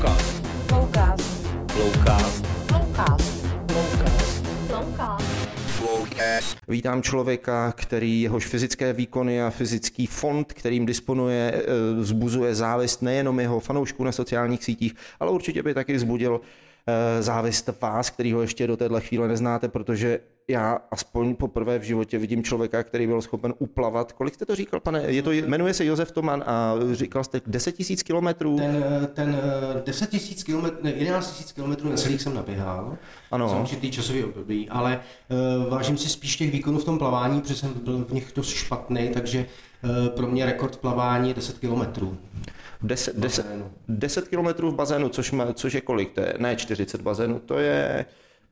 Flowcast. Flowcast. Flowcast. Flowcast. Flowcast. Flowcast. Vítám člověka, který jehož fyzické výkony a fyzický fond, kterým disponuje, eh, vzbuzuje závist nejenom jeho fanoušků na sociálních sítích, ale určitě by taky vzbudil eh, závist vás, který ho ještě do téhle chvíle neznáte, protože já aspoň poprvé v životě vidím člověka, který byl schopen uplavat. Kolik jste to říkal, pane? Je to, jmenuje se Josef Toman a říkal jste 10 tisíc kilometrů. Ten, ten 10 tisíc kilometrů, ne, 11 tisíc kilometrů necelých jsem naběhal. Ano. Za určitý časový období, ale uh, vážím si spíš těch výkonů v tom plavání, protože jsem byl v nich dost špatný, takže uh, pro mě rekord plavání je 10 kilometrů. 10, 10, 10 kilometrů v bazénu, což, má, což je kolik? To je, ne 40 bazénů, to je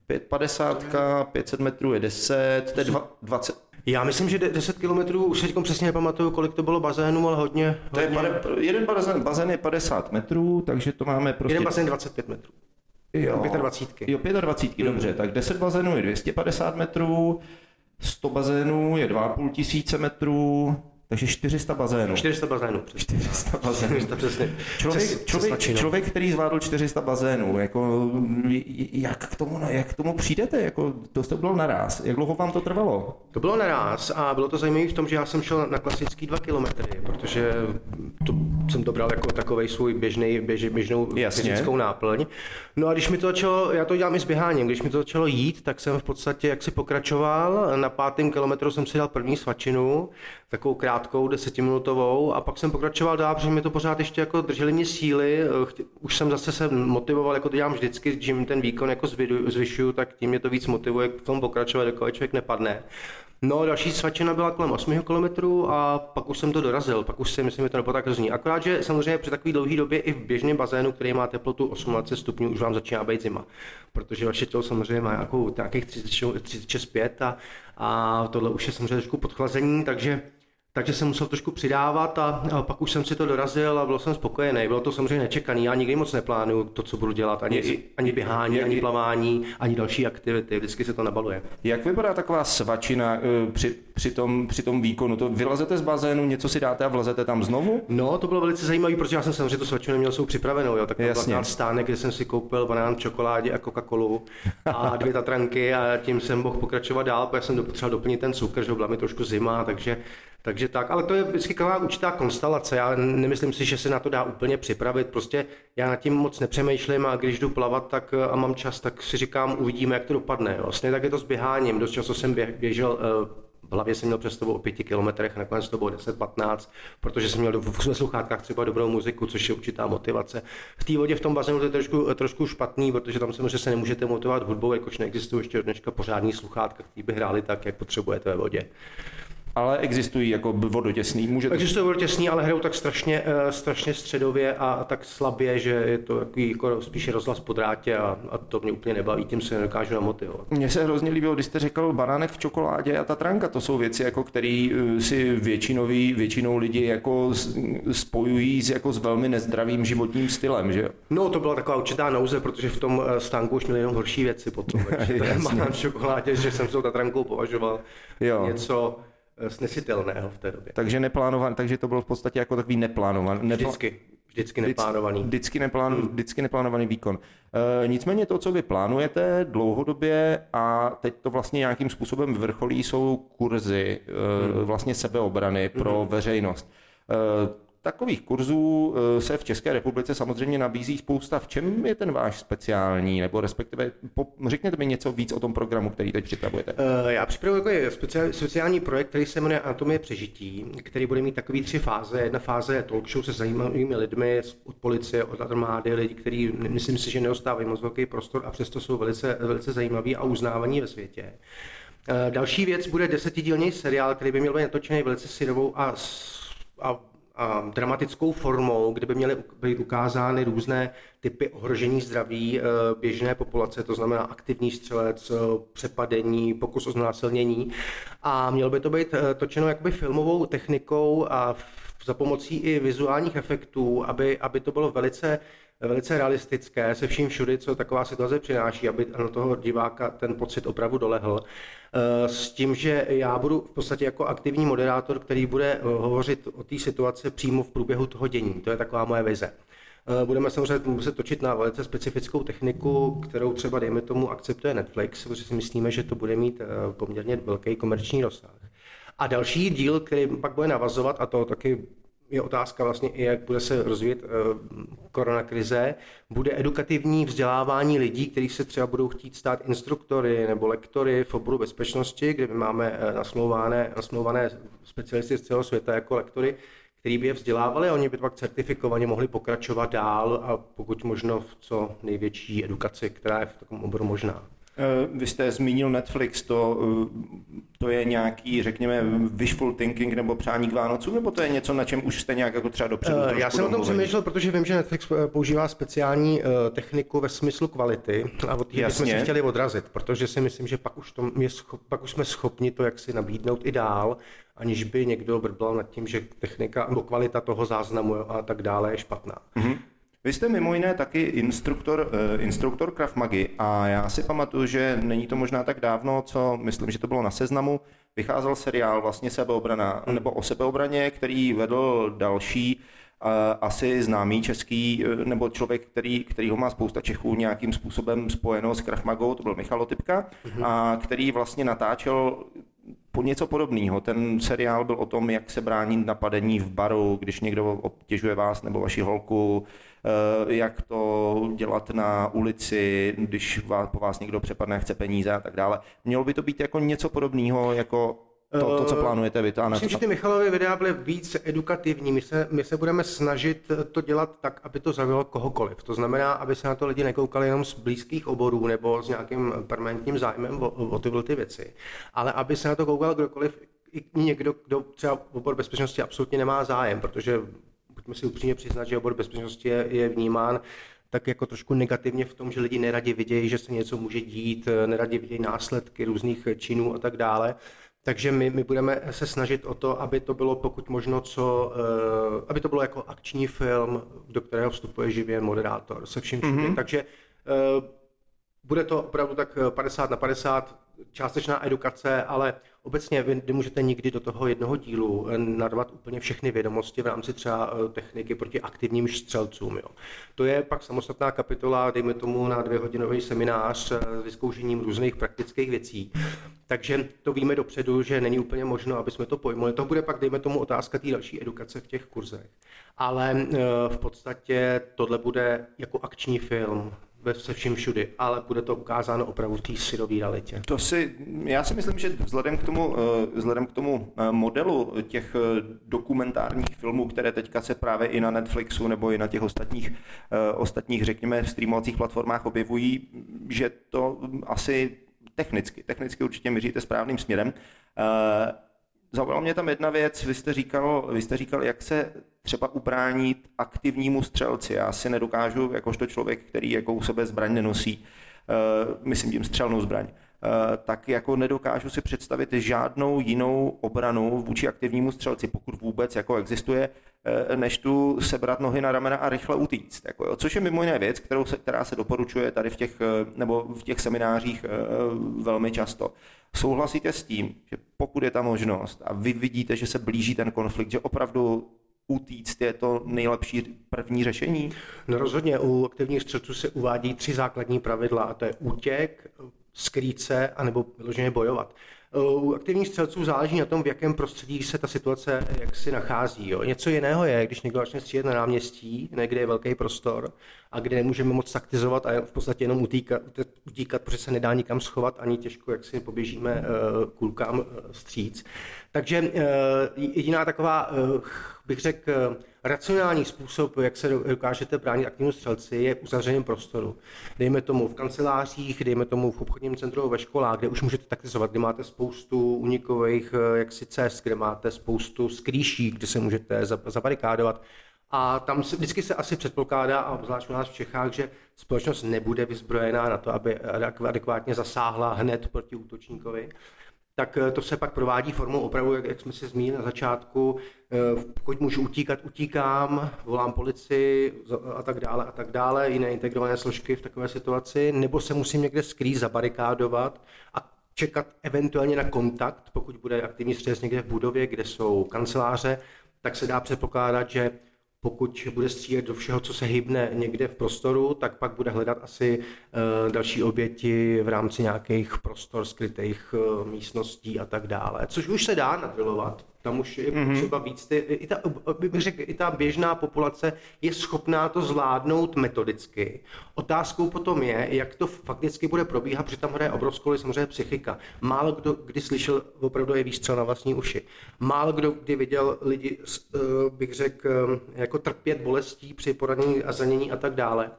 550, 500 metrů je 10, to je dva- 20, Já myslím, že de- 10 kilometrů, už se teď přesně nepamatuju, kolik to bylo bazénů, ale hodně. to je hodně. pade, jeden bazén, bazén je 50 metrů, takže to máme prostě... Jeden bazén 25 metrů. jo, 25. Jo, 25, dobře, tak 10 bazénů je 250 metrů, 100 bazénů je 2,5 tisíce metrů, takže 400 bazénů. 400 bazénů. Přesně. 400 bazénů. 400 přesně. Člověk, Přes- člověk, přes člověk, který zvládl 400 bazénů, jako, jak, k tomu, jak k tomu přijdete? Jako, to jste byl naraz. Jak dlouho vám to trvalo? To bylo naraz a bylo to zajímavé v tom, že já jsem šel na klasický dva kilometry, protože to jsem to bral jako takový svůj běžný, běž, běžnou Jasně. fyzickou náplň. No a když mi to začalo, já to dělám i s běháním, když mi to začalo jít, tak jsem v podstatě jak si pokračoval. Na pátém kilometru jsem si dal první svačinu, takovou krátkou, desetiminutovou a pak jsem pokračoval dál, protože mi to pořád ještě jako drželi mě síly. Už jsem zase se motivoval, jako to dělám vždycky, čím ten výkon jako zvyšuju, tak tím mě to víc motivuje v tom pokračovat, dokud člověk nepadne. No, další svačina byla kolem 8 kilometrů a pak už jsem to dorazil, pak už si myslím, že to nebylo tak hrozný. Akorát, že samozřejmě při takové dlouhé době i v běžném bazénu, který má teplotu 18 stupňů, už vám začíná být zima. Protože vaše tělo samozřejmě má nějakou, nějakých 36, 36 a, a tohle už je samozřejmě trošku podchlazení, takže takže jsem musel trošku přidávat a, a pak už jsem si to dorazil a byl jsem spokojený. Bylo to samozřejmě nečekaný, já nikdy moc neplánuju to, co budu dělat, ani, Je- ani běhání, je- ani plavání, ani další aktivity, vždycky se to nabaluje. Jak vypadá taková svačina eh, při, při, tom, při tom výkonu? To vylezete z bazénu, něco si dáte a vlezete tam znovu? No, to bylo velice zajímavé, protože já jsem samozřejmě tu svačinu neměl svou připravenou, jo, tak tam byl stánek, kde jsem si koupil banán, čokoládě a Coca-Colu a dvě tatranky a tím jsem mohl pokračovat dál, protože jsem potřeboval doplnit ten cukr, že byla mi trošku zima, takže, takže tak, ale to je vždycky taková určitá konstelace, já nemyslím si, že se na to dá úplně připravit, prostě já nad tím moc nepřemýšlím a když jdu plavat tak, a mám čas, tak si říkám, uvidíme, jak to dopadne. Vlastně tak je to s běháním, dost často jsem běžel eh, v hlavě jsem měl představu o pěti kilometrech, nakonec to bylo 10-15, protože jsem měl v sluchátkách třeba dobrou muziku, což je určitá motivace. V té vodě v tom bazénu to je trošku, trošku špatný, protože tam samozřejmě se nemůžete motivovat hudbou, jakož neexistují ještě dneška pořádný sluchátka, který by hráli tak, jak potřebujete ve vodě. Ale existují jako vodotěsný. Můžete... Takže to těsný, ale hrajou tak strašně, eh, strašně středově a tak slabě, že je to takový jako spíše rozhlas po drátě a, a, to mě úplně nebaví, tím se nedokážu namotivovat. Mně se hrozně líbilo, když jste řekl banánek v čokoládě a tatranka. To jsou věci, jako který eh, si většinový, většinou lidi jako spojují s, jako s velmi nezdravým životním stylem, že jo? No, to byla taková určitá nouze, protože v tom eh, stánku už měli jenom horší věci potom. Takže to je Jasně. banán v čokoládě, že jsem s tou tatrankou považoval Jo. něco snesitelného v té době. Takže neplánovaný, takže to bylo v podstatě jako takový neplánovaný. Nepl- Vždycky, vždycky neplánovaný. Vždycky, neplán, vždycky neplánovaný výkon. E, nicméně to, co vy plánujete dlouhodobě a teď to vlastně nějakým způsobem vyvrcholí, jsou kurzy e, vlastně sebeobrany pro veřejnost. E, Takových kurzů e, se v České republice samozřejmě nabízí spousta. V čem je ten váš speciální, nebo respektive po, řekněte mi něco víc o tom programu, který teď připravujete. Eh, Já připravuji speciál- speciální projekt, který se jmenuje Anatomie přežití, který bude mít takový tři fáze. Jedna fáze je talk show se zajímavými lidmi od policie, od armády, lidi, kteří myslím si, že neostávají moc velký prostor a přesto jsou velice, velice zajímaví a uznávaní ve světě. Eh, Další věc bude desetidílný seriál, který by měl být natočený velice syrovou a, a dramatickou formou, kde by měly být ukázány různé typy ohrožení zdraví eh, běžné populace, to znamená aktivní střelec, eh, přepadení, pokus o znásilnění. A mělo by to být eh, točeno jakoby filmovou technikou a za pomocí i vizuálních efektů, aby, aby to bylo velice velice realistické se vším všudy, co taková situace přináší, aby na toho diváka ten pocit opravdu dolehl. Eh, S tím, že já budu v podstatě jako aktivní moderátor, který bude hovořit o té situaci přímo v průběhu toho dění. To je taková moje vize. Eh, budeme samozřejmě muset točit na velice specifickou techniku, kterou třeba, dejme tomu, akceptuje Netflix, protože si myslíme, že to bude mít eh, poměrně velký komerční rozsah. A další díl, který pak bude navazovat, a to taky je otázka vlastně i, jak bude se rozvíjet uh, koronakrize, bude edukativní vzdělávání lidí, kteří se třeba budou chtít stát instruktory nebo lektory v oboru bezpečnosti, kde my máme uh, nasmlouvané, nasmlouvané specialisty z celého světa jako lektory, který by je vzdělávali a oni by pak certifikovaně mohli pokračovat dál a pokud možno v co největší edukaci, která je v takovém oboru možná. Eh, vy jste zmínil Netflix, to, eh, to je nějaký, řekněme, wishful thinking nebo přání k Vánocu, nebo to je něco, na čem už jste nějak jako třeba dopředu uh, Já jsem o tom přemýšlel, protože vím, že Netflix používá speciální techniku ve smyslu kvality a od té jsme se chtěli odrazit, protože si myslím, že pak už, to je schop, pak už jsme schopni to jak si nabídnout i dál, aniž by někdo brbal nad tím, že technika nebo kvalita toho záznamu a tak dále je špatná. Mm-hmm. Vy jste mimo jiné taky instruktor, uh, instruktor Krav Magy a já si pamatuju, že není to možná tak dávno, co myslím, že to bylo na seznamu, vycházel seriál vlastně sebeobrana, nebo o sebeobraně, který vedl další asi známý český, uh, nebo člověk, který, který ho má spousta Čechů nějakým způsobem spojeno s Krav Magou, to byl Michal Otypka, hmm. a který vlastně natáčel po něco podobného. Ten seriál byl o tom, jak se bránit napadení v baru, když někdo obtěžuje vás nebo vaši holku, Eh, jak to dělat na ulici, když po vás někdo přepadne a chce peníze a tak dále. Mělo by to být jako něco podobného, jako to, to, co eh, plánujete vy. Myslím, že ty Michalovy videa byly víc edukativní. My se, my se budeme snažit to dělat tak, aby to zaujalo kohokoliv. To znamená, aby se na to lidi nekoukali jenom z blízkých oborů nebo s nějakým permanentním zájmem o, o tyhle ty věci, ale aby se na to koukal kdokoliv, i někdo, kdo třeba obor bezpečnosti absolutně nemá zájem, protože pojďme si upřímně přiznat, že obor bezpečnosti je, je vnímán tak jako trošku negativně v tom, že lidi neradi vidějí, že se něco může dít, neradi vidějí následky různých činů a tak dále. Takže my, my budeme se snažit o to, aby to bylo pokud možno co, uh, aby to bylo jako akční film, do kterého vstupuje živě moderátor se vším všude. Mm-hmm. Takže uh, bude to opravdu tak 50 na 50, částečná edukace, ale obecně vy nemůžete nikdy do toho jednoho dílu eh, narvat úplně všechny vědomosti v rámci třeba eh, techniky proti aktivním střelcům. Jo. To je pak samostatná kapitola, dejme tomu na dvěhodinový seminář eh, s vyzkoušením různých praktických věcí. Takže to víme dopředu, že není úplně možno, aby jsme to pojmuli. To bude pak, dejme tomu, otázka té další edukace v těch kurzech. Ale v podstatě tohle bude jako akční film, ve se vším všudy, ale bude to ukázáno opravdu v té syrový realitě. To si, já si myslím, že vzhledem k tomu, eh, vzhledem k tomu eh, modelu těch eh, dokumentárních filmů, které teďka se právě i na Netflixu nebo i na těch ostatních, ostatních řekněme, streamovacích platformách objevují, že to asi technicky, technicky určitě měříte správným směrem. Zaujala mě tam jedna věc, vy jste říkal, vy jste říkal jak se třeba ubránit aktivnímu střelci. Já si nedokážu, jakožto člověk, který jako u sebe zbraň nenosí, uh, myslím tím střelnou zbraň, uh, tak jako nedokážu si představit žádnou jinou obranu vůči aktivnímu střelci, pokud vůbec jako existuje, uh, než tu sebrat nohy na ramena a rychle utíct. Jako, jo. Což je mimo jiné věc, kterou se, která se doporučuje tady v těch, nebo v těch seminářích velmi často. Souhlasíte s tím, že pokud je ta možnost a vy vidíte, že se blíží ten konflikt, že opravdu utíct je to nejlepší první řešení? No rozhodně u aktivních střelců se uvádí tři základní pravidla a to je útěk, skrýt se anebo vyloženě bojovat. U aktivních střelců záleží na tom, v jakém prostředí se ta situace jak si nachází. Jo. Něco jiného je, když někdo začne střílet na náměstí, ne, kde je velký prostor a kde nemůžeme moc taktizovat a v podstatě jenom utíkat, utíkat protože se nedá nikam schovat, ani těžko, jak si poběžíme uh, kulkám uh, stříc. Takže uh, jediná taková, bych řekl, racionální způsob, jak se dokážete bránit aktivnímu střelci, je v uzavřeném prostoru. Dejme tomu v kancelářích, dejme tomu v obchodním centru ve školách, kde už můžete taktizovat, kde máte spoustu unikových jaksi cest, kde máte spoustu skrýší, kde se můžete zabarikádovat. A tam se, vždycky se asi předpokládá, a obzvlášť u nás v Čechách, že společnost nebude vyzbrojená na to, aby adekvátně zasáhla hned proti útočníkovi tak eh, to se pak provádí formou opravdu, jak, jak jsme se zmínili na začátku. Eh, pokud můžu utíkat, utíkám, volám policii a tak dále a tak dále, jiné integrované složky v takové situaci, nebo se musím někde skrýt, zabarikádovat a čekat eventuálně na kontakt, pokud bude aktivní střes někde v budově, kde jsou kanceláře, tak se dá předpokládat, že pokud bude střílet do všeho, co se hybne někde v prostoru, tak pak bude hledat asi uh, další oběti v rámci nějakých prostor, skrytých uh, místností a tak dále. Což už se dá nadrilovat. Tam už je mm-hmm. třeba víc, ty, i, ta, bych řekl, i ta běžná populace je schopná to zvládnout metodicky. Otázkou potom je, jak to fakticky bude probíhat, protože tam hraje obrovskou samozřejmě psychika. Málo kdo kdy slyšel opravdu je výstřel na vlastní uši. Málo kdo kdy viděl lidi, bych řekl, jako trpět bolestí při poranění a zranění a tak dále.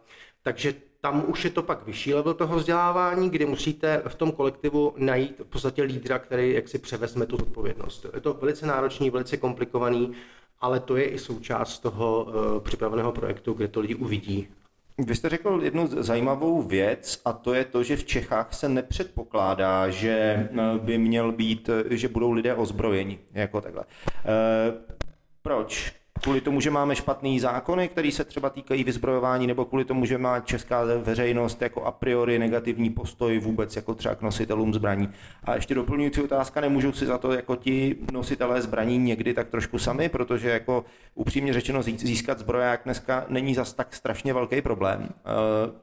Takže tam už je to pak vyšší level toho vzdělávání, kdy musíte v tom kolektivu najít v podstatě lídra, který jak si převezme tu odpovědnost. Je to velice náročný, velice komplikovaný, ale to je i součást toho uh, připraveného projektu, kde to lidi uvidí. Vy jste řekl jednu zajímavou věc a to je to, že v Čechách se nepředpokládá, že eh, by měl být, eh, že budou lidé ozbrojeni, jako takhle. E, proč? Kvůli tomu, že máme špatný zákony, které se třeba týkají vyzbrojování, nebo kvůli tomu, že má česká veřejnost jako a priori negativní postoj vůbec jako třeba k nositelům zbraní. A ještě doplňující otázka, nemůžou si za to jako ti nositelé zbraní někdy tak trošku sami, protože jako upřímně řečeno získat zbroják dneska není zas tak strašně velký problém. Eh,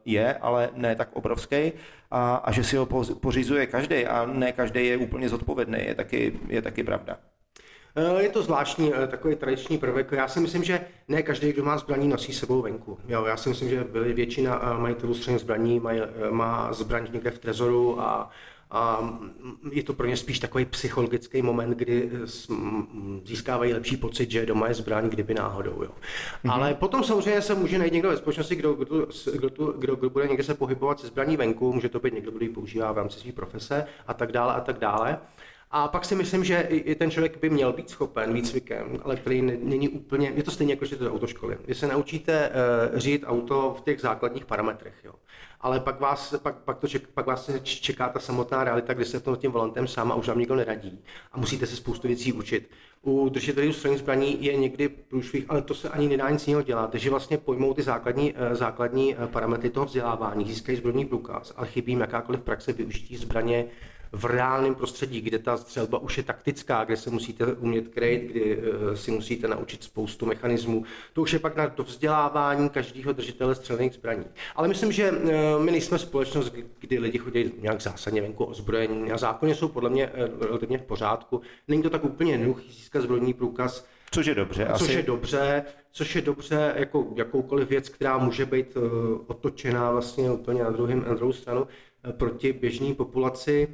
je, ale ne tak obrovský. A, a že si ho pořizuje každý a ne každý je úplně zodpovědný, je taky, je taky pravda. Eh, je to zvláštní eh, takový tradiční prvek. Já si myslím, že ne každý, kdo má zbraní, nosí sebou venku. Jo, já si myslím, že většina eh, majitelů středních zbraní mají, má zbraň někde v trezoru a a je to pro ně spíš takový psychologický moment, kdy získávají lepší pocit, že doma je zbraň, kdyby náhodou. Jo. Mm-hmm. Ale potom samozřejmě se může najít někdo ve společnosti, kdo, kdo, kdo, kdo, kdo bude někde se pohybovat se zbraní venku, může to být někdo, kdo ji používá v rámci své profese a tak dále a tak dále. A pak si myslím, že i ten člověk by měl být schopen výcvikem, ale který není úplně, je to stejně jako, že to autoškoly. Vy se naučíte uh, řídit auto v těch základních parametrech, jo. Ale pak vás, pak, pak, to ček, pak vás čeká ta samotná realita, kdy se tím volantem sám a už vám nikdo neradí. A musíte se spoustu věcí učit. U držitelů středních zbraní je někdy průšvih, ale to se ani nedá nic jiného dělat. Takže vlastně pojmou ty základní, eh, základní eh, parametry toho vzdělávání, získají zbrojní průkaz, ale chybí jim jakákoliv praxe využití zbraně v reálném prostředí, kde ta střelba už je taktická, kde se musíte umět krejt, kdy eh, si musíte naučit spoustu mechanismů. To už je pak na to vzdělávání každého držitele střelných zbraní. Ale myslím, že eh, my nejsme společnost, kdy lidi chodí nějak zásadně venku ozbrojení a zákoně jsou podle mě eh, relativně v pořádku. Není to tak úplně jednoduchý získat zbrojní průkaz, Což je dobře. Což asi. je dobře, což je dobře jako jakoukoliv věc, která může být otočená vlastně úplně na, druhým, na druhou stranu proti běžné populaci.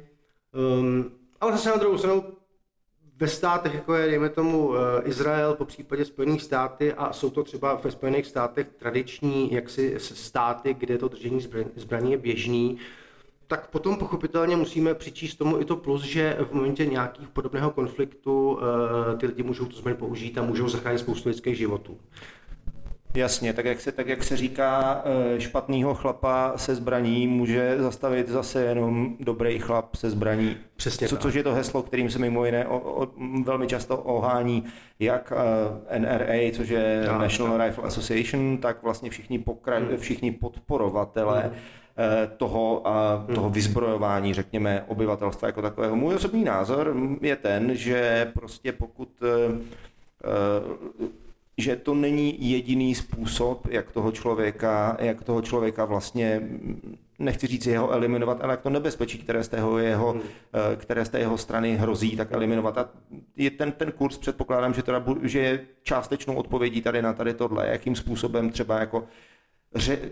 Um, ale zase na druhou stranu ve státech, jako je, dejme tomu, eh, Izrael, po případě Spojených státy, a jsou to třeba ve Spojených státech tradiční jaksi státy, kde to držení zbraní je běžný, tak potom pochopitelně musíme přičíst tomu i to plus, že v momentě nějakých podobného konfliktu uh, ty lidi můžou tu zbraň použít a můžou zachránit spoustu lidských životů. Jasně, tak jak se, tak jak se říká, eh, špatného chlapa se zbraní může zastavit zase jenom dobrý chlap se zbraní. Přesně Co, Což je to heslo, kterým se mimo jiné o, o, velmi často ohání jak eh, NRA, což je já, National já. Rifle Association, tak vlastně všichni, pokra- hmm. všichni podporovatelé hmm eh, toho, a toho hmm. vyzbrojování, řekněme, obyvatelstva jako takového. Můj osobní názor je ten, že prostě pokud že to není jediný způsob, jak toho člověka, jak toho člověka vlastně nechci říct jeho eliminovat, ale jak to nebezpečí, které z, tého jeho, hmm. Eh, které z té jeho strany hrozí, tak eliminovat. A je ten, ten kurz, předpokládám, že, teda, že je částečnou odpovědí tady na tady tohle, jakým způsobem třeba jako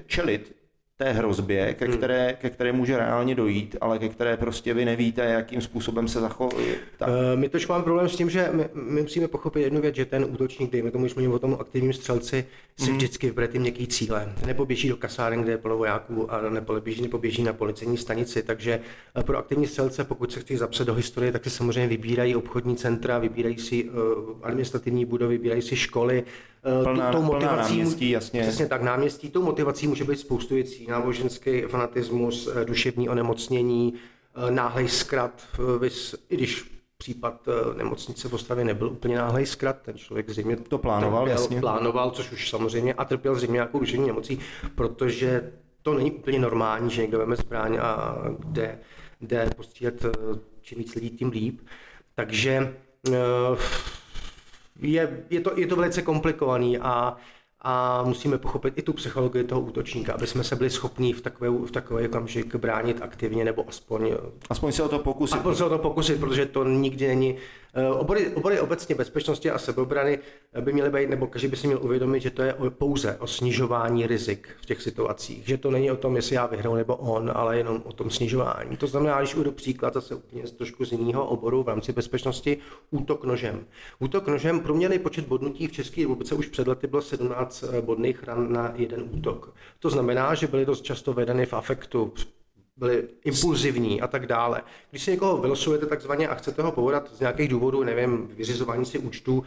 čelit té hrozbě, ke hmm. které, ke které může reálně dojít, ale ke které prostě vy nevíte, jakým způsobem se zachová. Tak. Uh, my tož máme problém s tím, že my, my musíme pochopit jednu věc, že ten útočník, dejme tomu, jsme o tom aktivním střelci, si hmm. vždycky vybere ty měkký cíle. Nepoběží do kasáren, kde je plno vojáků a nepoběží, nepoběží na policejní stanici, takže eh, pro aktivní střelce, pokud se chtějí zapsat do historie, tak si samozřejmě vybírají obchodní centra, vybírají si uh, administrativní budovy, vybírají si školy, plná, tou motivací, plná náměstí, jasně. Přesně tak, náměstí. Tou motivací může být spoustu věcí. Náboženský fanatismus, eh, duševní onemocnění, eh, náhlej zkrat, i když případ eh, nemocnice v Ostravě nebyl úplně náhlej zkrat, ten člověk zřejmě to plánoval, trpěl, jasně. plánoval, což už samozřejmě, a trpěl zřejmě nějakou duševní nemocí, protože to není úplně normální, že někdo veme zbraň a jde, jde postřílet čím víc lidí, tím líp. Takže je, je, to, je to velice komplikovaný a a musíme pochopit i tu psychologii toho útočníka, aby jsme se byli schopni v takové, v takové okamžik bránit aktivně nebo aspoň... Aspoň se o to pokusit. Aspoň se o to pokusit, protože to nikdy není... eh, Obory, obory obecně bezpečnosti a sebeobrany by měly být, nebo každý by si měl uvědomit, že to je pouze o snižování rizik v těch situacích. Že to není o tom, jestli já vyhraju nebo on, ale jenom o tom snižování. To znamená, když uvedu příklad zase úplně z trošku z jiného oboru v rámci bezpečnosti, útok nožem. Útok nožem, průměrný počet bodnutí v České republice už před lety bylo 17 bodných ran na jeden útok. To znamená, že byly dost často vedeny v afektu, byli impulzivní a tak dále. Když si někoho vylosujete takzvaně a chcete ho povodat z nějakých důvodů, nevím, vyřizování si účtů,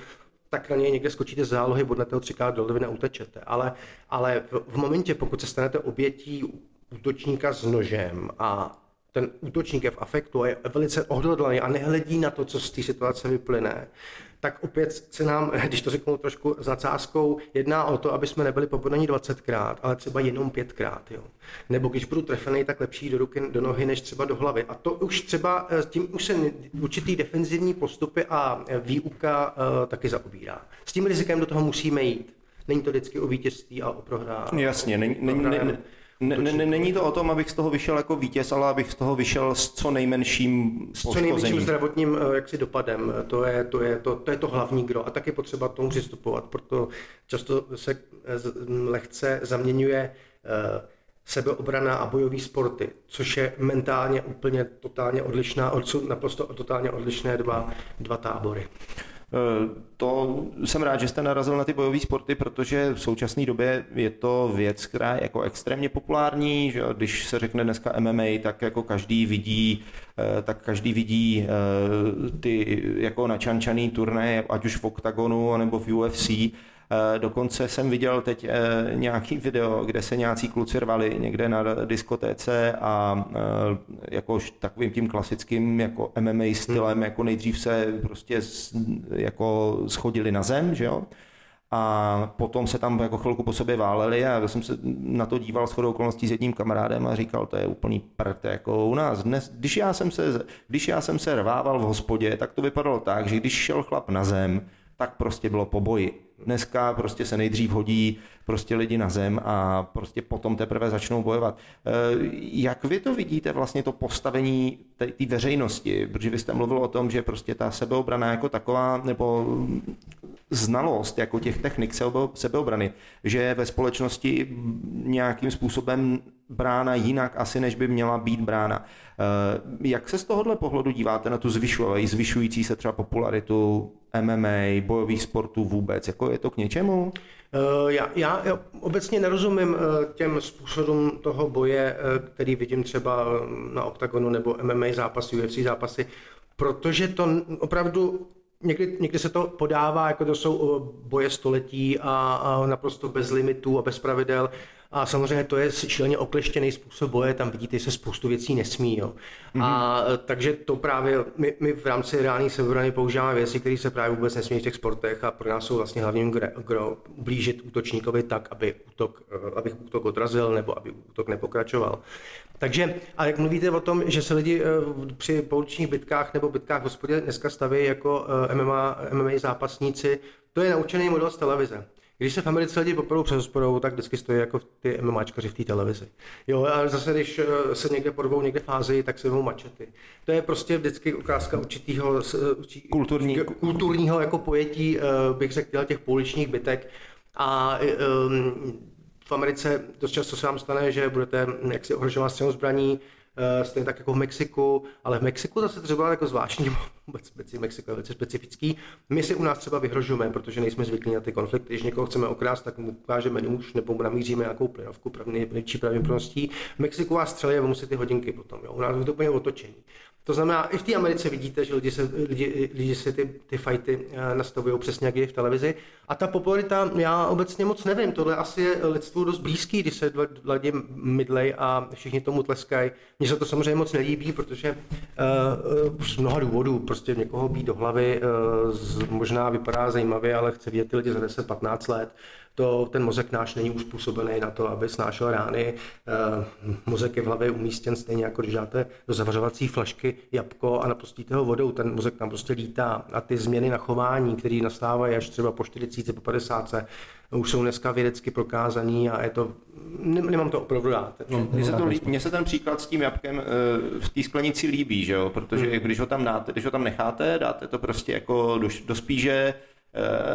tak na něj někde skočíte z zálohy, bodnete ho třikrát do lvina, utečete. Ale, ale v, v momentě, pokud se stanete obětí útočníka s nožem a ten útočník je v afektu a je velice odhodlaný a nehledí na to, co z té situace vyplyne, tak opět se nám, když to řeknu trošku s nadsázkou, jedná o to, aby jsme nebyli popodaní 20krát, ale třeba jenom pětkrát. Jo. Nebo když budu trefený, tak lepší do ruky, do nohy, než třeba do hlavy. A to už třeba, eh, tím už se určitý defenzivní postupy a eh, výuka uh, taky zaobírá. S tím rizikem do toho musíme jít. Není to vždycky o vítězství a o prohrání. Jasně, není, není, ne, ne, ne, ne, není to o tom, abych z toho vyšel jako vítěz, ale abych z toho vyšel s co nejmenším s co nejmenším zdravotním eh, jaksi dopadem. To je, to, je, to, to je to hlavní gro. A taky potřeba k tomu přistupovat, proto často se eh, lehce zaměňuje eh, sebeobrana a bojové sporty, což je mentálně úplně totálně odlišná, jsou naprosto totálně odlišné dva, dva tábory. Eh, To jsem rád, že jste narazil na ty bojové sporty, protože v současné době je to věc, která je jako extrémně populární, že když se řekne dneska MMA, tak jako každý vidí, eh, tak každý vidí eh, ty jako načančaný turnaje, ať už v OKTAGONu nebo v UFC, Dokonce jsem viděl teď eh, nějaký video, kde se nějací kluci rvali někde na diskotéce a eh, jakož takovým tím klasickým jako MMA stylem, jako nejdřív se prostě jako schodili na zem, že jo? A potom se tam jako chvilku po sobě váleli a já jsem se na to díval shodou okolností s jedním kamarádem a říkal, to je úplný prd, jako u nás dnes, když já jsem se, když já jsem se rvával v hospodě, tak to vypadalo tak, že když šel chlap na zem, tak prostě bylo po boji. Dneska prostě se nejdřív hodí prostě lidi na zem a prostě potom teprve začnou bojovat. Eh, Jak vy to vidíte vlastně to postavení té veřejnosti? Protože vy jste mluvil o tom, že prostě ta sebeobrana jako taková, nebo znalost jako těch technik sebe- sebeobrany, že ve společnosti nějakým způsobem brána jinak asi, než by měla být brána. Eh, Jak se z tohohle pohledu díváte na tu zvyšující, zvyšující se třeba popularitu MMA, bojových sportů vůbec? Jako je to k něčemu? Eh, Já, já, já obecně nerozumím eh, těm způsobům toho boje, který vidím třeba na OKTAGONu nebo MMA zápasy, UFC zápasy, protože to opravdu někdy, někdy se to podává, jako to jsou boje století a, a naprosto bez limitů a bez pravidel. A samozřejmě to je šíleně okleštěný způsob boje, tam vidíte, že se spoustu věcí nesmí. Jo. Mm-hmm. A eh, takže to právě my, my v rámci reální sebebrany používáme věci, které se právě vůbec nesmí v těch sportech a pro nás jsou vlastně hlavním gro, gro blížit útočníkovi tak, aby útok, eh, aby útok odrazil nebo aby útok nepokračoval. Takže, a jak mluvíte o tom, že se lidi eh, při pouličních bitkách nebo bitkách v hospodě dneska staví jako eh, MMA, MMA zápasníci, to je naučený model z televize. Když se v Americe lidi popadou přes hospodou, tak vždycky stojí jako ty MMAčkaři v té televizi. Jo, a zase, když eh, se někde porvou někde fázi, tak se vemou mačety. To je prostě vždycky ukázka určitého Kulturní- kulturního jako pojetí, eh, bych řekl, těch pouličních bitek. A um, v Americe dost často se vám stane, že budete jaksi ohrožovat střelnou zbraní, eh, stejně tak jako v Mexiku, ale v Mexiku zase třeba jako zvláštní, vůbec speci- Mexiko je velice specifický. My si u nás třeba vyhrožujeme, protože nejsme zvyklí na ty konflikty. Když někoho chceme okrást, tak mu ukážeme nůž nebo mu namíříme nějakou plynovku největší pravděpodobností. V Mexiku vás střelí a si ty hodinky potom. Jo. U nás je to úplně otočení. To znamená, i v té Americe vidíte, že lidi, se, lidi, lidi si ty, ty fajty eh, nastavují přesně jak je v televizi. A ta popularita, já obecně moc nevím, tohle asi je lidstvu dost blízký, když se dva lidi mydlej a všichni tomu tleskají. Mně se to samozřejmě moc nelíbí, protože uh, uh, z mnoha důvodů, prostě někoho být do hlavy uh, z, možná vypadá zajímavě, ale chce vidět ty lidi za 10-15 let, To, ten mozek náš není uspůsobený na to, aby snášel rány. Eh, mozek je v hlavě umístěn stejně jako když dáte do zavařovací flašky jabko a napustíte ho vodou, ten mozek tam prostě lítá. A ty změny na chování, které nastávají až třeba po 40, po 50, už jsou dneska vědecky prokázaný a je to, nemám to opravdu rád. No, mně, se to, mně se ten příklad s tím jabkem eh, v té sklenici líbí, že jo? protože hmm. když ho tam dáte, když ho tam necháte, dáte to prostě jako do, do spíže,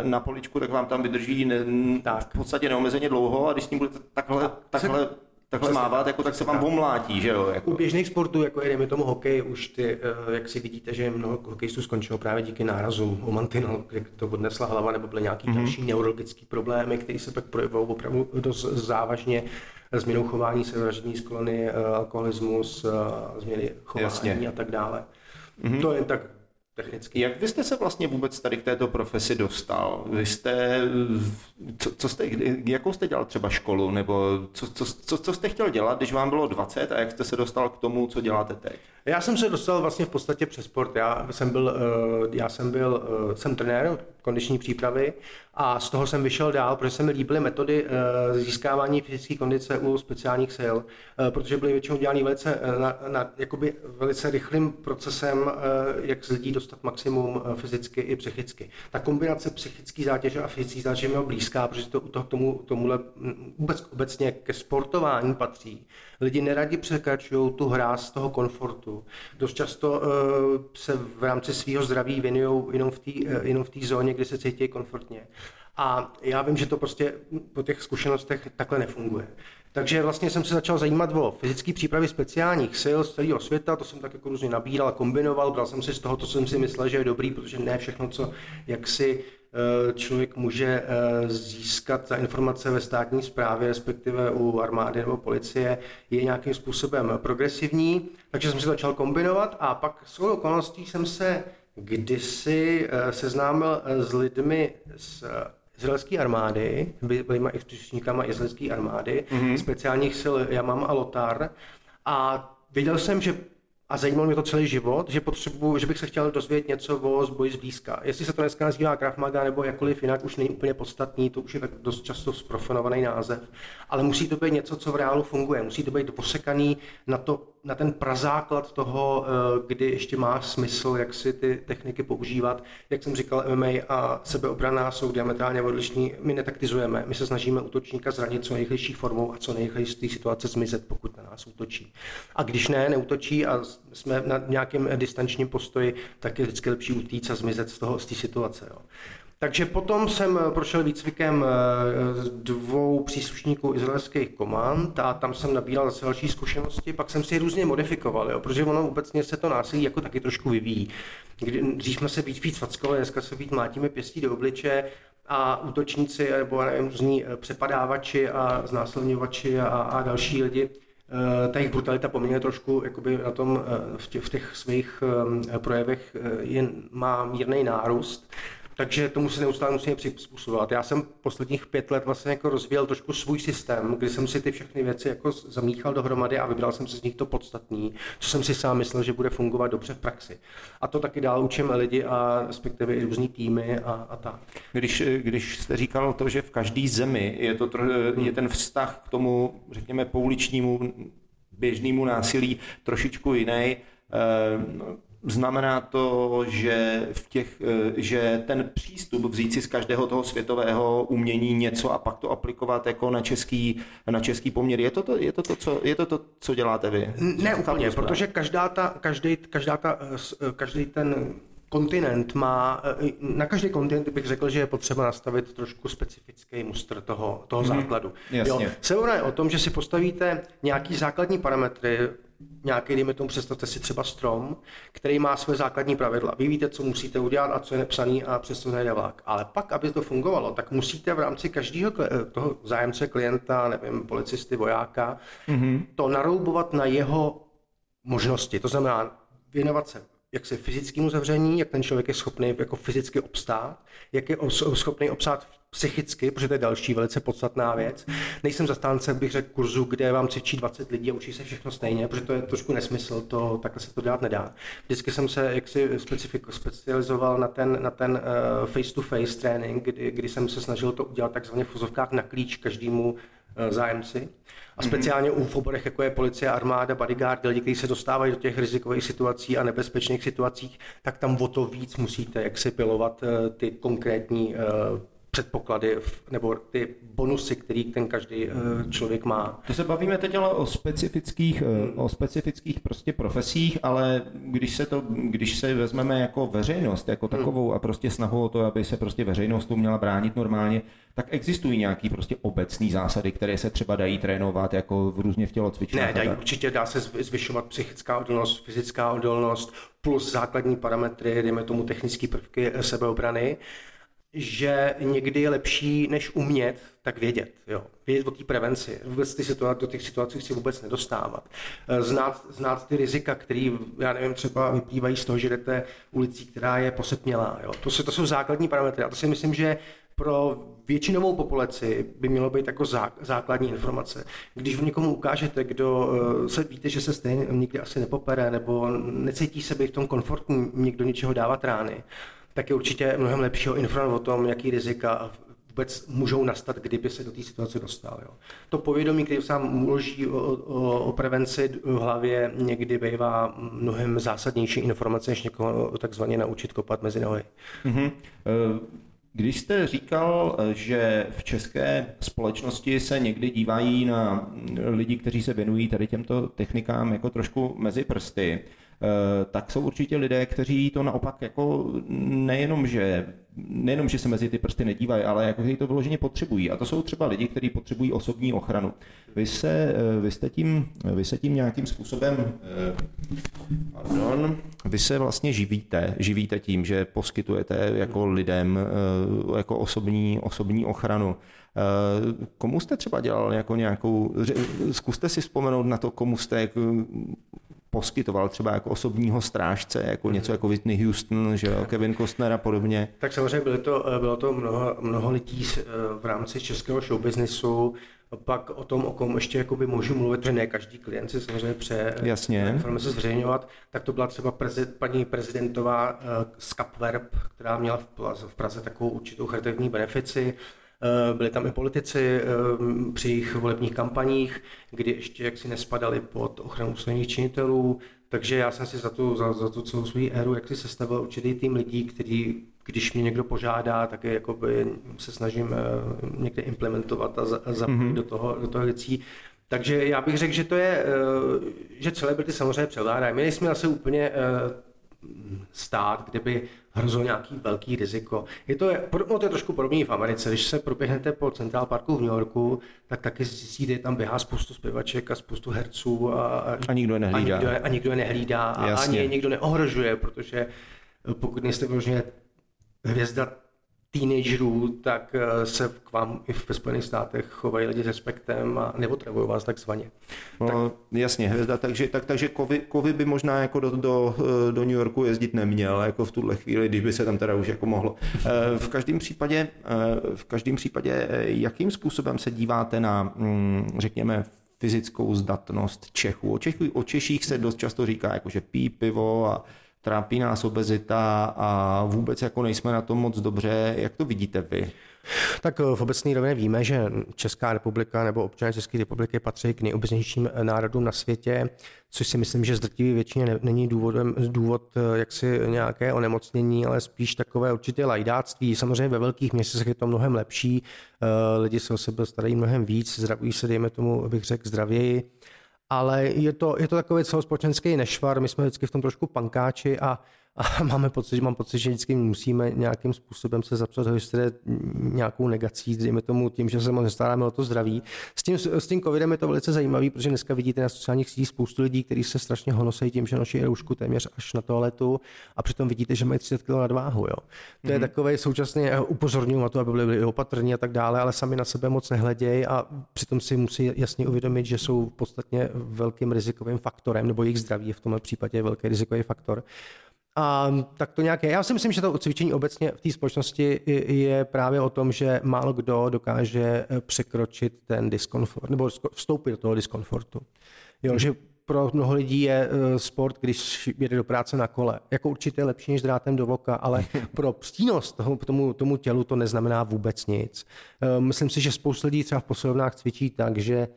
na poličku, tak vám tam vydrží ne, tak. v podstatě neomezeně dlouho a když s ním budete takhle, takhle takhle mávat, jako, tak se vám pomlátí, že jo? Jako. U běžných sportů, jako je, tomu hokej, už ty, eh, jak si vidíte, že mnoho hokejistů skončilo právě díky nárazu o mantinel, kde to odnesla hlava, nebo byly nějaký mm-hmm. další neurologické problémy, které se pak projevují opravdu dost závažně změnou chování, sevražední sklony, eh, alkoholismus, eh, změny chování Jasně. a tak dále. Mm-hmm. To je tak technicky. Jak vy jste se vlastně vůbec tady k této profesi dostal? Vy jste, co, co jste, jakou jste dělal třeba školu, nebo co, co, co, co jste chtěl dělat, když vám bylo 20 a jak jste se dostal k tomu, co děláte teď? Já jsem se dostal vlastně v podstatě přes sport. Já jsem byl, eh, já jsem byl, eh, jsem trenér kondiční přípravy a z toho jsem vyšel dál, protože se mi líbily metody eh, získávání fyzické kondice u speciálních sil, protože byly většinou dělané velice, na, na, jakoby velice rychlým procesem, jak z lidí dostat maximum fyzicky i psychicky. Ta kombinace psychické zátěže a fyzické zátěže mi blízká, protože to, to k tomu, tomuhle hm, vůbec obecně ke sportování patří. Lidi neradi překračují tu hra z toho komfortu. Dost často uh, se v rámci svého zdraví věnují jenom v té uh, jenom v zóně, kde se cítí komfortně. A já vím, že to prostě po těch zkušenostech takhle nefunguje. Takže vlastně jsem se začal zajímat o fyzické přípravy speciálních sil z celého světa, to jsem tak jako různě nabíral, kombinoval, bral jsem si z toho, co jsem si myslel, že je dobrý, protože ne všechno, co jak si Eh, člověk může eh, získat za informace ve státní správě, respektive u armády nebo policie, je nějakým způsobem progresivní, takže jsem si začal kombinovat a pak s okolností jsem se kdysi eh, seznámil s lidmi z izraelské armády, byli i příslušníkama izraelské armády, mm-hmm. speciálních sil Jamam a Lotar a věděl jsem, že a zajímalo mě to celý život, že potřebuji, že bych se chtěl dozvědět něco o zboji zblízka. Jestli se to dneska nazývá Krav Maga nebo jakkoliv jinak, už není úplně podstatný, to už je tak dost často sprofanovaný název, ale musí to být něco, co v reálu funguje. Musí to být posekaný na, to, na ten prazáklad toho, eh, kdy ještě má smysl, jak si ty techniky používat. Jak jsem říkal, MMA a sebeobrana jsou diametrálně odlišní. My netaktizujeme, my se snažíme útočníka zranit co nejrychlejší formou a co nejrychleji z té situace zmizet, pokud na nás útočí. A když ne, neutočí a jsme na nějakém distančním postoji, tak je vždycky lepší utíct a zmizet z toho z té situace. Jo. Takže potom jsem prošel výcvikem eh, dvou příslušníků izraelských komand a tam jsem nabíral zase další zkušenosti, pak jsem si je různě modifikoval, jo, protože ono obecně se to násilí jako taky trošku vyvíjí. Dřív jsme se víc víc fackovali, dneska se víc mlátíme pěstí do obliče a útočníci nebo nevím, různí eh, přepadávači a znásilňovači a, a další lidi Eh, ta jejich brutalita poměrně trošku jakoby na tom, eh, v těch, v těch svých eh, projevech jen má mírný nárůst. Takže tomu se neustále musíme přizpůsobovat. Já jsem posledních pět let vlastně jako rozvíjel trošku svůj systém, kdy jsem si ty všechny věci jako zamíchal dohromady a vybral jsem si z nich to podstatný, co jsem si sám myslel, že bude fungovat dobře v praxi. A to taky dál učím lidi a respektive i různý týmy a, a tak. Když, když jste říkal to, že v každé zemi je, to, je ten vztah k tomu, řekněme, pouličnímu běžnému násilí trošičku jiný, eh, Znamená to, že, v těch, eh, že ten přístup vzít si z každého toho světového umění něco a pak to aplikovat jako na český, na český poměr. Je to to, je to, to, co, je to, to co děláte vy? Ne úplně, protože každá ta, každý, každá ta, každý ten kontinent má, eh, na každý kontinent bych řekl, že je potřeba nastavit trošku specifický mustr toho, toho mm, základu. Jasně. Jo, se je o tom, že si postavíte nějaký základní parametry, nějaký, dejme tomu, představte si třeba strom, který má své základní pravidla. Vy víte, co musíte udělat a co je nepsaný a přes to nejde vlak. Ale pak, aby to fungovalo, tak musíte v rámci každého toho zájemce, klienta, nevím, policisty, vojáka, mm-hmm. to naroubovat na jeho možnosti. To znamená věnovat se jak se fyzickému zavření, jak ten člověk je schopný jako fyzicky obstát, jak je schopný obstát psychicky, protože to je další velice podstatná věc. Nejsem zastánce, bych řekl, kurzu, kde vám cvičí 20 lidí a učí se všechno stejně, protože to je trošku nesmysl, to, takhle se to dělat nedá. Vždycky jsem se jaksi specifiko, specializoval na ten, na ten uh, face-to-face trénink, kdy, kdy jsem se snažil to udělat takzvaně v fuzovkách na klíč každému uh, zájemci. A speciálně u v oborech, jako je policie, armáda, bodyguard, lidi, kteří se dostávají do těch rizikových situací a nebezpečných situacích, tak tam o to víc musíte jak si pilovat uh, ty konkrétní předpoklady nebo ty bonusy, který ten každý eh, člověk má. To se bavíme teď ale o specifických, eh, o specifických prostě profesích, ale když se, to, když se vezmeme jako veřejnost, jako hmm. takovou a prostě snahu o to, aby se prostě veřejnost měla bránit normálně, tak existují nějaký prostě obecný zásady, které se třeba dají trénovat jako v různě v tělocvičnách? Ne, dají, určitě dá se zvyšovat psychická odolnost, fyzická odolnost, plus základní parametry, dejme tomu technické prvky sebeobrany že někdy je lepší, než umět, tak vědět. Jo. Vědět o té prevenci. Vůbec ty situace, do těch situací si vůbec nedostávat. Eh, znát, znát ty rizika, které, já nevím, třeba vyplývají z toho, že jdete ulicí, která je posetmělá. Jo. To, se, to jsou základní parametry. A to si myslím, že pro většinovou populaci by mělo být jako základní informace. Když v někomu ukážete, kdo eh, se víte, že se stejně nikdy asi nepopere, nebo necítí se být v tom komfortní někdo něčeho dávat rány, tak je určitě mnohem lepšího informovat o tom, jaký rizika vůbec můžou nastat, kdyby se do té situace dostal. Jo. To povědomí, který sám uloží o, o, o prevenci v hlavě, někdy bývá mnohem zásadnější informace, než někoho takzvaně naučit kopat mezi nohy. Mm-hmm. Když jste říkal, že v české společnosti se někdy dívají na lidi, kteří se věnují tady těmto technikám jako trošku mezi prsty, tak jsou určitě lidé, kteří to naopak jako nejenom, že nejenom, že se mezi ty prsty nedívají, ale jako, že to vyloženě potřebují. A to jsou třeba lidi, kteří potřebují osobní ochranu. Vy se, eh, vy jste tím, vy se tím nějakým způsobem, eh, pardon, vy se vlastně živíte, živíte tím, že poskytujete jako lidem jako osobní, osobní ochranu. Komu jste třeba dělal jako nějakou, zkuste si vzpomenout na to, komu jste poskytoval třeba jako osobního strážce, jako mm. něco jako Whitney Houston, že jo, Kevin Costner a podobně. Tak samozřejmě bylo to, bylo to mnoho, mnoho lidí v rámci českého showbiznisu, pak o tom, o kom ještě jakoby můžu mluvit, že ne každý klient si samozřejmě pře Jasně. informace zveřejňovat, tak to byla třeba prezid, paní prezidentová z Kapverb, která měla v Praze, v Praze takovou určitou charitativní benefici, Eh, byli tam i politici eh, při jejich volebních kampaních, kdy ještě jaksi nespadali pod ochranu ústavních činitelů, takže já jsem si za tu, za, za tu celou svou éru jak si sestavil určitý tým lidí, který, když mě někdo požádá, tak je, jakoby, se snažím eh, někde implementovat a, a zapojit mm-hmm. do toho, do toho věcí. Takže já bych řekl, že to je, že celebrity samozřejmě převládají. My nejsme asi úplně stát, kde by hrozilo nějaký velký riziko. Je to, no to je trošku podobné v Americe. Když se proběhnete po Central Parku v New Yorku, tak taky zjistíte, tam běhá spoustu zpěvaček a spoustu herců a, a nikdo je nehlídá. A nikdo, a nikdo je nehlídá a ani je nikdo neohrožuje, protože pokud nejste vlastně hvězda teenagerů, tak eh, se k vám i ve Spojených státech chovají lidi s respektem a neotravují vás takzvaně. No, tak... jasně, hvězda, takže, tak, takže kovy, kovy by možná jako do, do, eh, do New Yorku jezdit neměl, jako v tuhle chvíli, když by se tam teda už jako mohlo. Eh, v každém případě, v každém případě, jakým způsobem se díváte na, mm, řekněme, fyzickou zdatnost Čechů? O, Čechů, o Češích se dost často říká, jako že pí pivo a trápí nás obezita a vůbec jako nejsme na tom moc dobře. Jak to vidíte vy? Tak eh, v obecné rovině víme, že Česká republika nebo občané České republiky patří k nejobeznějším eh, národům na světě, což si myslím, že zdrtivý většině není důvodem, důvod eh, jaksi nějaké onemocnění, ale spíš takové určitě lajdáctví. Samozřejmě ve velkých městech je to mnohem lepší, lidi se o sebe starají mnohem víc, zdravují se, dejme tomu, bych řekl, zdravěji ale je to, je to takový celospolečenský nešvar, my jsme vždycky v tom trošku pankáči a, a máme pocit, mám pocit, že vždycky musíme nějakým způsobem se zapsat do historie nějakou negací, dejme tomu tím, že se moc nestaráme o to zdraví. S tím, s tím covidem je to velice zajímavé, protože dneska vidíte na sociálních sítích spoustu lidí, kteří se strašně honosejí tím, že nosí roušku téměř až na toaletu a přitom vidíte, že mají 30 kg nadváhu. Jo. To mm-hmm. je mhm. takové současně eh, upozorňují na to, aby byli opatrní a tak dále, ale sami na sebe moc nehledějí a přitom si musí jasně uvědomit, že jsou podstatně velkým rizikovým faktorem, nebo jejich zdraví je v tomhle případě velký rizikový faktor. A tak to nějaké. Já si myslím, že to cvičení obecně v té společnosti je právě o tom, že málo kdo dokáže eh, překročit ten diskomfort, nebo vstoupit do toho diskomfortu. Jo, hmm. že pro mnoho lidí je eh, sport, když jede do práce na kole. Jako určitě lepší než drátem do voka, ale pro přínos toho, tomu, tomu tělu to neznamená vůbec nic. Eh, myslím si, že spousta lidí třeba v posilovnách cvičí tak, že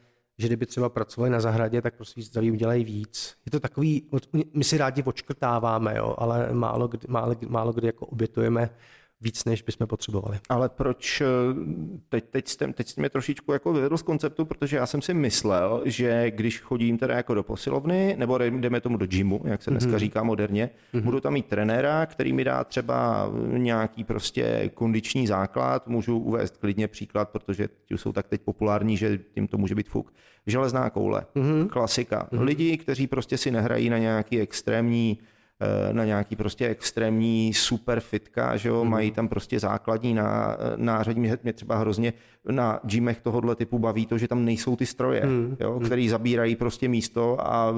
že kdyby třeba pracovali na zahradě, tak prostě zdraví udělají víc. Je to takový, my si rádi očkrtáváme, jo, ale málo kdy, málo, málo kdy jako obětujeme víc, než bychom potřebovali. Ale proč, eh, teď, teď, jste, teď jste mě trošičku jako vyvedl z konceptu, protože já jsem si myslel, že když chodím teda jako do posilovny, nebo jdeme tomu do gymu, jak se dneska mm-hmm. říká moderně, mm-hmm. budu tam mít trenéra, který mi dá třeba nějaký prostě kondiční základ, můžu uvést klidně příklad, protože ti jsou tak teď populární, že tím to může být fuk. Železná koule, mm-hmm. klasika. Mm-hmm. Lidi, kteří prostě si nehrají na nějaký extrémní na nějaký prostě extrémní super fitka, že jo, mm. mají tam prostě základní ná, nářadí. Mě, mě třeba hrozně na gymech tohohle typu baví to, že tam nejsou ty stroje, mm. jo, mm. který zabírají prostě místo a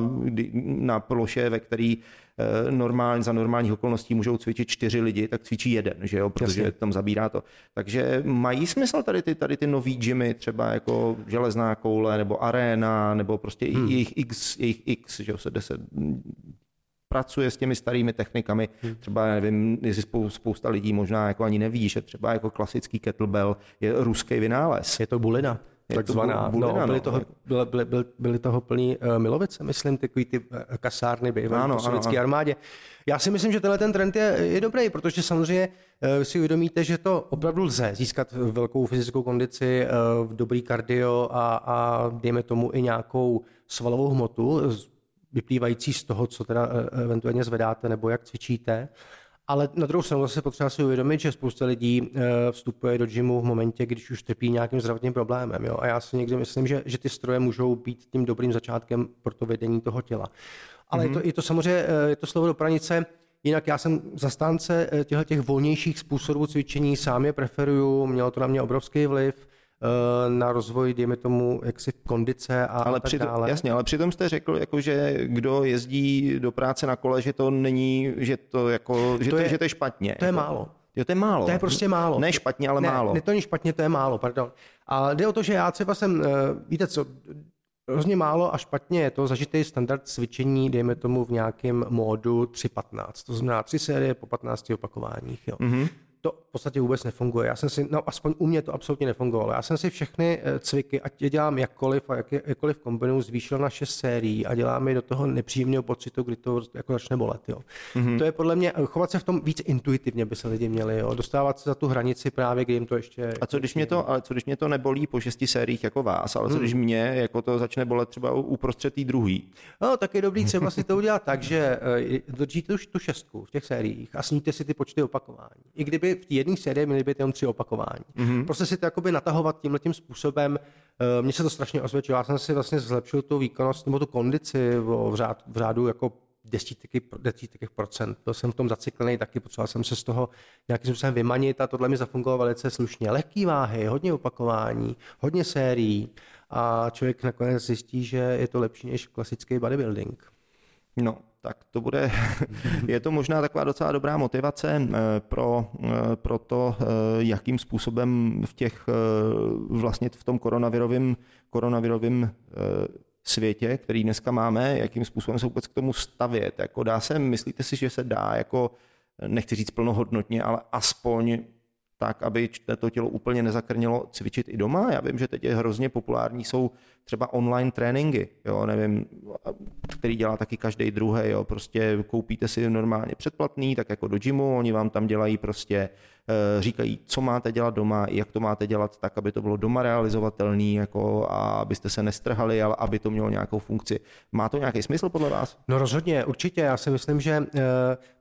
na ploše, ve který eh, normálně, za normálních okolností můžou cvičit čtyři lidi, tak cvičí jeden, že jo, protože Jasně. tam zabírá to. Takže mají smysl tady ty, tady ty nový gymy, třeba jako železná koule, nebo arena, nebo prostě hmm. jejich x, jejich x, že jo, se deset, pracuje s těmi starými technikami. Hmm. Třeba, nevím, jestli spousta lidí možná jako ani neví, že třeba jako klasický kettlebell je ruský vynález. Je to bulina. Takzvaná. Bulina, no, byly, no. toho, byly, byly, byly, byly toho plný uh, milovice, myslím, takový ty uh, kasárny bývaly v sovětské armádě. Já si myslím, že tenhle ten trend je, je dobrý, protože samozřejmě uh, si uvědomíte, že to opravdu lze získat velkou fyzickou kondici, uh, dobrý kardio a, a dejme tomu i nějakou svalovou hmotu vyplývající z toho, co teda e, eventuálně zvedáte nebo jak cvičíte. Ale na druhou stranu zase potřeba si uvědomit, že spousta lidí e, vstupuje do gymu v momentě, když už trpí nějakým zdravotním problémem. Jo? A já si někdy myslím, že, že ty stroje můžou být tím dobrým začátkem pro to vedení toho těla. Ale mm-hmm. je, to, mhm. je to samozřejmě e, je to slovo do pranice. Jinak já jsem zastánce těchto těch volnějších způsobů cvičení, sám je preferuju, mělo to na mě obrovský vliv. Eh, na rozvoj, dejme tomu, jaksi kondice a, ale tak přitom, dále. Jasně, ale přitom jste řekl, jako, že kdo jezdí do práce na kole, že to není, že to, jako, že to, to, je, že to je špatně. To je jako. málo. Jo, to je málo. To je prostě málo. Ne špatně, ale ne, málo. Ne, to není špatně, to je málo, pardon. A jde o to, že já třeba jsem, eh, víte co, hrozně málo a špatně je to zažitý standard cvičení, dejme tomu v nějakém módu 3.15. To znamená tři série po 15 opakováních. Jo. Mm-hmm to v podstatě vůbec nefunguje. Já jsem si, no aspoň u mě to absolutně nefungovalo. Já jsem si všechny eh, cviky, ať je dělám jakkoliv a jak, jakkoliv kombinuju, zvýšil na šest sérií a dělá mi do toho nepříjemného pocitu, kdy to jako začne bolet. Jo. Mm-hmm. To je podle mě, eh, chovat se v tom víc intuitivně by se lidi měli, jo. dostávat se za tu hranici právě, kdy jim to ještě... A co když mě to, ale co když mě to nebolí po šesti sériích jako vás, ale co hmm. když mě jako to začne bolet třeba uprostřed té druhý? No, tak je dobrý třeba si to udělat tak, že eh, držíte už tu šestku v těch sériích a sníte si ty počty opakování. I kdyby v té jedné sérii měly být jenom tři opakování. Mm-hmm. Prostě si to jakoby natahovat tímhle tím způsobem. Eh, mně se to strašně osvědčilo. Já jsem si vlastně zlepšil tu výkonnost nebo tu kondici v, řád, v řádu jako desítiky, desítiky procent. Byl jsem v tom zaciklený taky, potřeboval jsem se z toho nějakým způsobem vymanit a tohle mi zafungovalo velice slušně. Lehký váhy, hodně opakování, hodně sérií a člověk nakonec zjistí, že je to lepší než klasický bodybuilding. No, tak to bude, je to možná taková docela dobrá motivace eh, pro, eh, pro to, eh, jakým způsobem v těch, vlastně v tom koronavirovém, koronavirovém světě, který dneska máme, jakým způsobem se vůbec k tomu stavět. Jako dá se, myslíte si, že se dá jako, nechci říct plnohodnotně, ale aspoň tak, aby to tělo úplně nezakrnilo cvičit i doma. Já vím, že teď je hrozně populární, jsou třeba online tréninky, jo, nevím, který dělá taky každý druhý, jo, prostě koupíte si normálně předplatný, tak jako do gymu, oni vám tam dělají prostě Eh, říkají, co máte dělat doma, jak to máte dělat tak, aby to bylo doma realizovatelné, jako, a abyste se nestrhali, ale aby to mělo nějakou funkci. Má to nějaký smysl podle vás? No rozhodně, určitě. Já si myslím, že eh,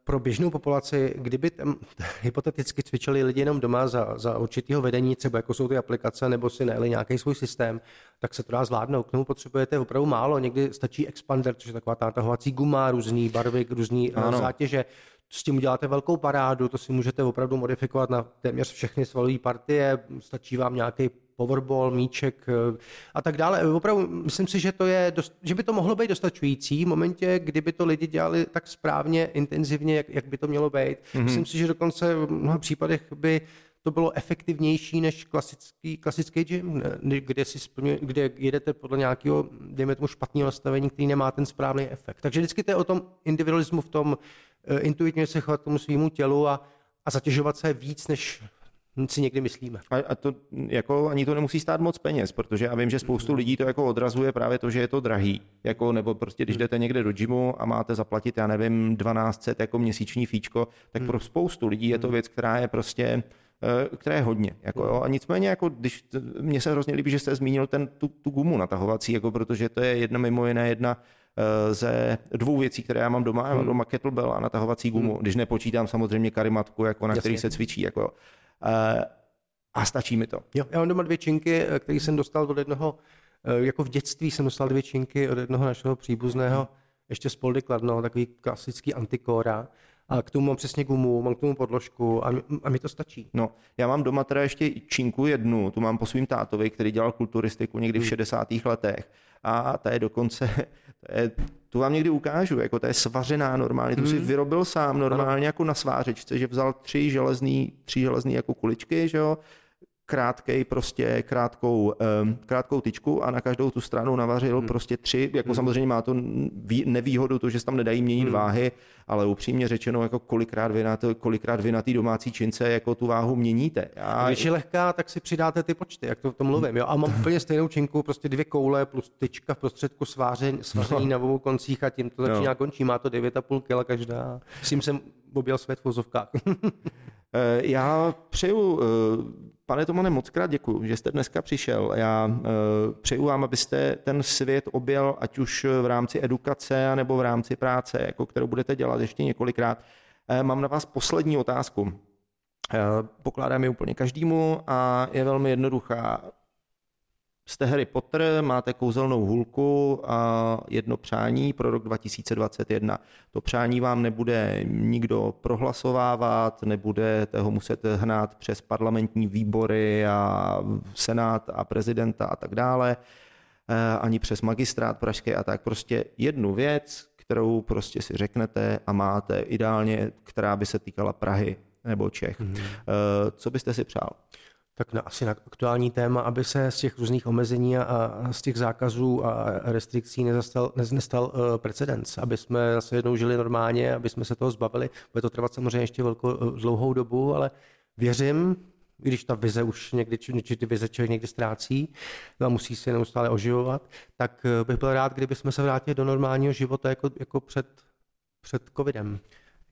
pro běžnou populaci, kdyby tam hypoteticky cvičili lidi jenom doma za, za určitého vedení, třeba jako jsou ty aplikace, nebo si najeli nějaký svůj systém, tak se to dá zvládnout. K tomu potřebujete opravdu málo. Někdy stačí expander, což je taková ta tahovací guma, různý barvy, různý eh, ano. zátěže s tím uděláte velkou parádu, to si můžete opravdu modifikovat na téměř všechny svalové partie, stačí vám nějaký powerball, míček eh, a tak dále. Opravdu myslím si, že, to je dost, že by to mohlo být dostačující v momentě, kdyby to lidi dělali tak správně, intenzivně, jak, jak by to mělo být. Mm-hmm. Myslím si, že dokonce v mnoha případech by to bylo efektivnější než klasický, klasický gym, kde, si splňuje, kde jedete podle nějakého, dejme tomu, špatného nastavení, který nemá ten správný efekt. Takže vždycky to je o tom individualismu, v tom uh, intuitně se chovat tomu svýmu tělu a, a zatěžovat se víc, než si někdy myslíme. A, a to jako ani to nemusí stát moc peněz, protože já vím, že spoustu lidí to jako odrazuje právě to, že je to drahý. Jako, nebo prostě, když jdete někde do gymu a máte zaplatit, já nevím, 1200 jako měsíční fíčko, tak hmm. pro spoustu lidí je to věc, která je prostě Eh, které je hodně. Jako, jo. A nicméně, jako, když mně se hrozně líbí, že jste zmínil ten, tu, tu gumu natahovací, jako, protože to je jedna mimo jiné jedna eh, ze dvou věcí, které já mám doma. Já mám doma kettlebell a natahovací gumu, hmm. když nepočítám samozřejmě karimatku, jako, na Jasně. který se cvičí. Jako. Eh, a stačí mi to. Jo, já mám doma dvě činky, které jsem dostal od jednoho, jako v dětství jsem dostal dvě činky od jednoho našeho příbuzného, ještě z Poldy Kladno, takový klasický antikóra a k tomu mám přesně gumu, mám k tomu podložku a, a mi to stačí. No, já mám doma teda ještě činku jednu, tu mám po svým tátovi, který dělal kulturistiku někdy v 60. Hmm. letech a ta je dokonce, to je, tu vám někdy ukážu, jako ta je svařená normálně, tu hmm. si vyrobil sám normálně jako na svářečce, že vzal tři železný, tři železný jako kuličky, že jo, krátkej prostě krátkou, um, krátkou tyčku a na každou tu stranu navařil hmm. prostě tři, jako hmm. samozřejmě má to nevýhodu to, že se tam nedají měnit hmm. váhy, ale upřímně řečeno, jako kolikrát vy na, to, kolikrát vy na té domácí čince jako tu váhu měníte. Já... Když je lehká, tak si přidáte ty počty, jak to, to mluvím. Jo? A mám úplně stejnou činku, prostě dvě koule plus tyčka v prostředku sváření, svaření no. na obou koncích a tím to začíná no. končí. Má to 9,5 kg každá. S tím jsem objel svět v vozovkách. Eh, já přeju eh, Pane Tomane, moc krát děkuji, že jste dneska přišel. Já uh, přeju vám, abyste ten svět objel, ať už v rámci edukace, nebo v rámci práce, jako kterou budete dělat ještě několikrát. Mám na vás poslední otázku. Pokládám ji úplně každému a je velmi jednoduchá. Jste Harry Potter, máte kouzelnou hůlku a jedno přání pro rok 2021. To přání vám nebude nikdo prohlasovávat, nebudete ho muset hnát přes parlamentní výbory a senát a prezidenta a tak dále, eh, ani přes magistrát pražské a tak. Prostě jednu věc, kterou prostě si řeknete a máte ideálně, která by se týkala Prahy nebo Čech. Mm-hmm. Co byste si přál? Tak na, asi na aktuální téma, aby se z těch různých omezení a, a z těch zákazů a restrikcí nezastal, ne, nestal uh, precedens, aby jsme zase jednou žili normálně, aby jsme se toho zbavili. Bude to trvat samozřejmě ještě velkou, uh, dlouhou dobu, ale věřím, když ta vize už někdy, či ty vize člověk někdy ztrácí a musí se neustále oživovat, tak uh, bych byl rád, kdyby jsme se vrátili do normálního života jako, jako před, před covidem.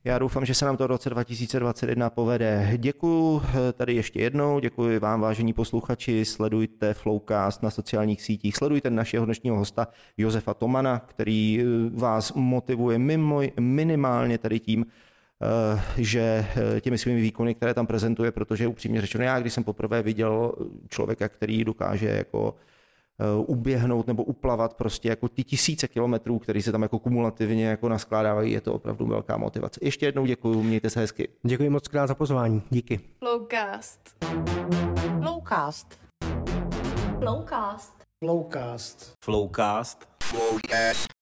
Já doufám, že se nám to v roce 2021 povede. Děkuji eh, tady ještě jednou, děkuji vám, vážení posluchači, sledujte Flowcast na sociálních sítích, sledujte našeho dnešního hosta Josefa Tomana, který eh, vás motivuje mimo, minimálně tady tím, eh, že těmi svými výkony, které tam prezentuje, protože upřímně řečeno, já když jsem poprvé viděl člověka, který dokáže jako uběhnout nebo uplavat prostě jako ty tisíce kilometrů, které se tam jako kumulativně jako naskládávají, je to opravdu velká motivace. Ještě jednou děkuji, mějte se hezky. Děkuji moc krát za pozvání, díky. Flowcast. Flowcast. Flowcast. Flowcast. Flowcast. Flowcast.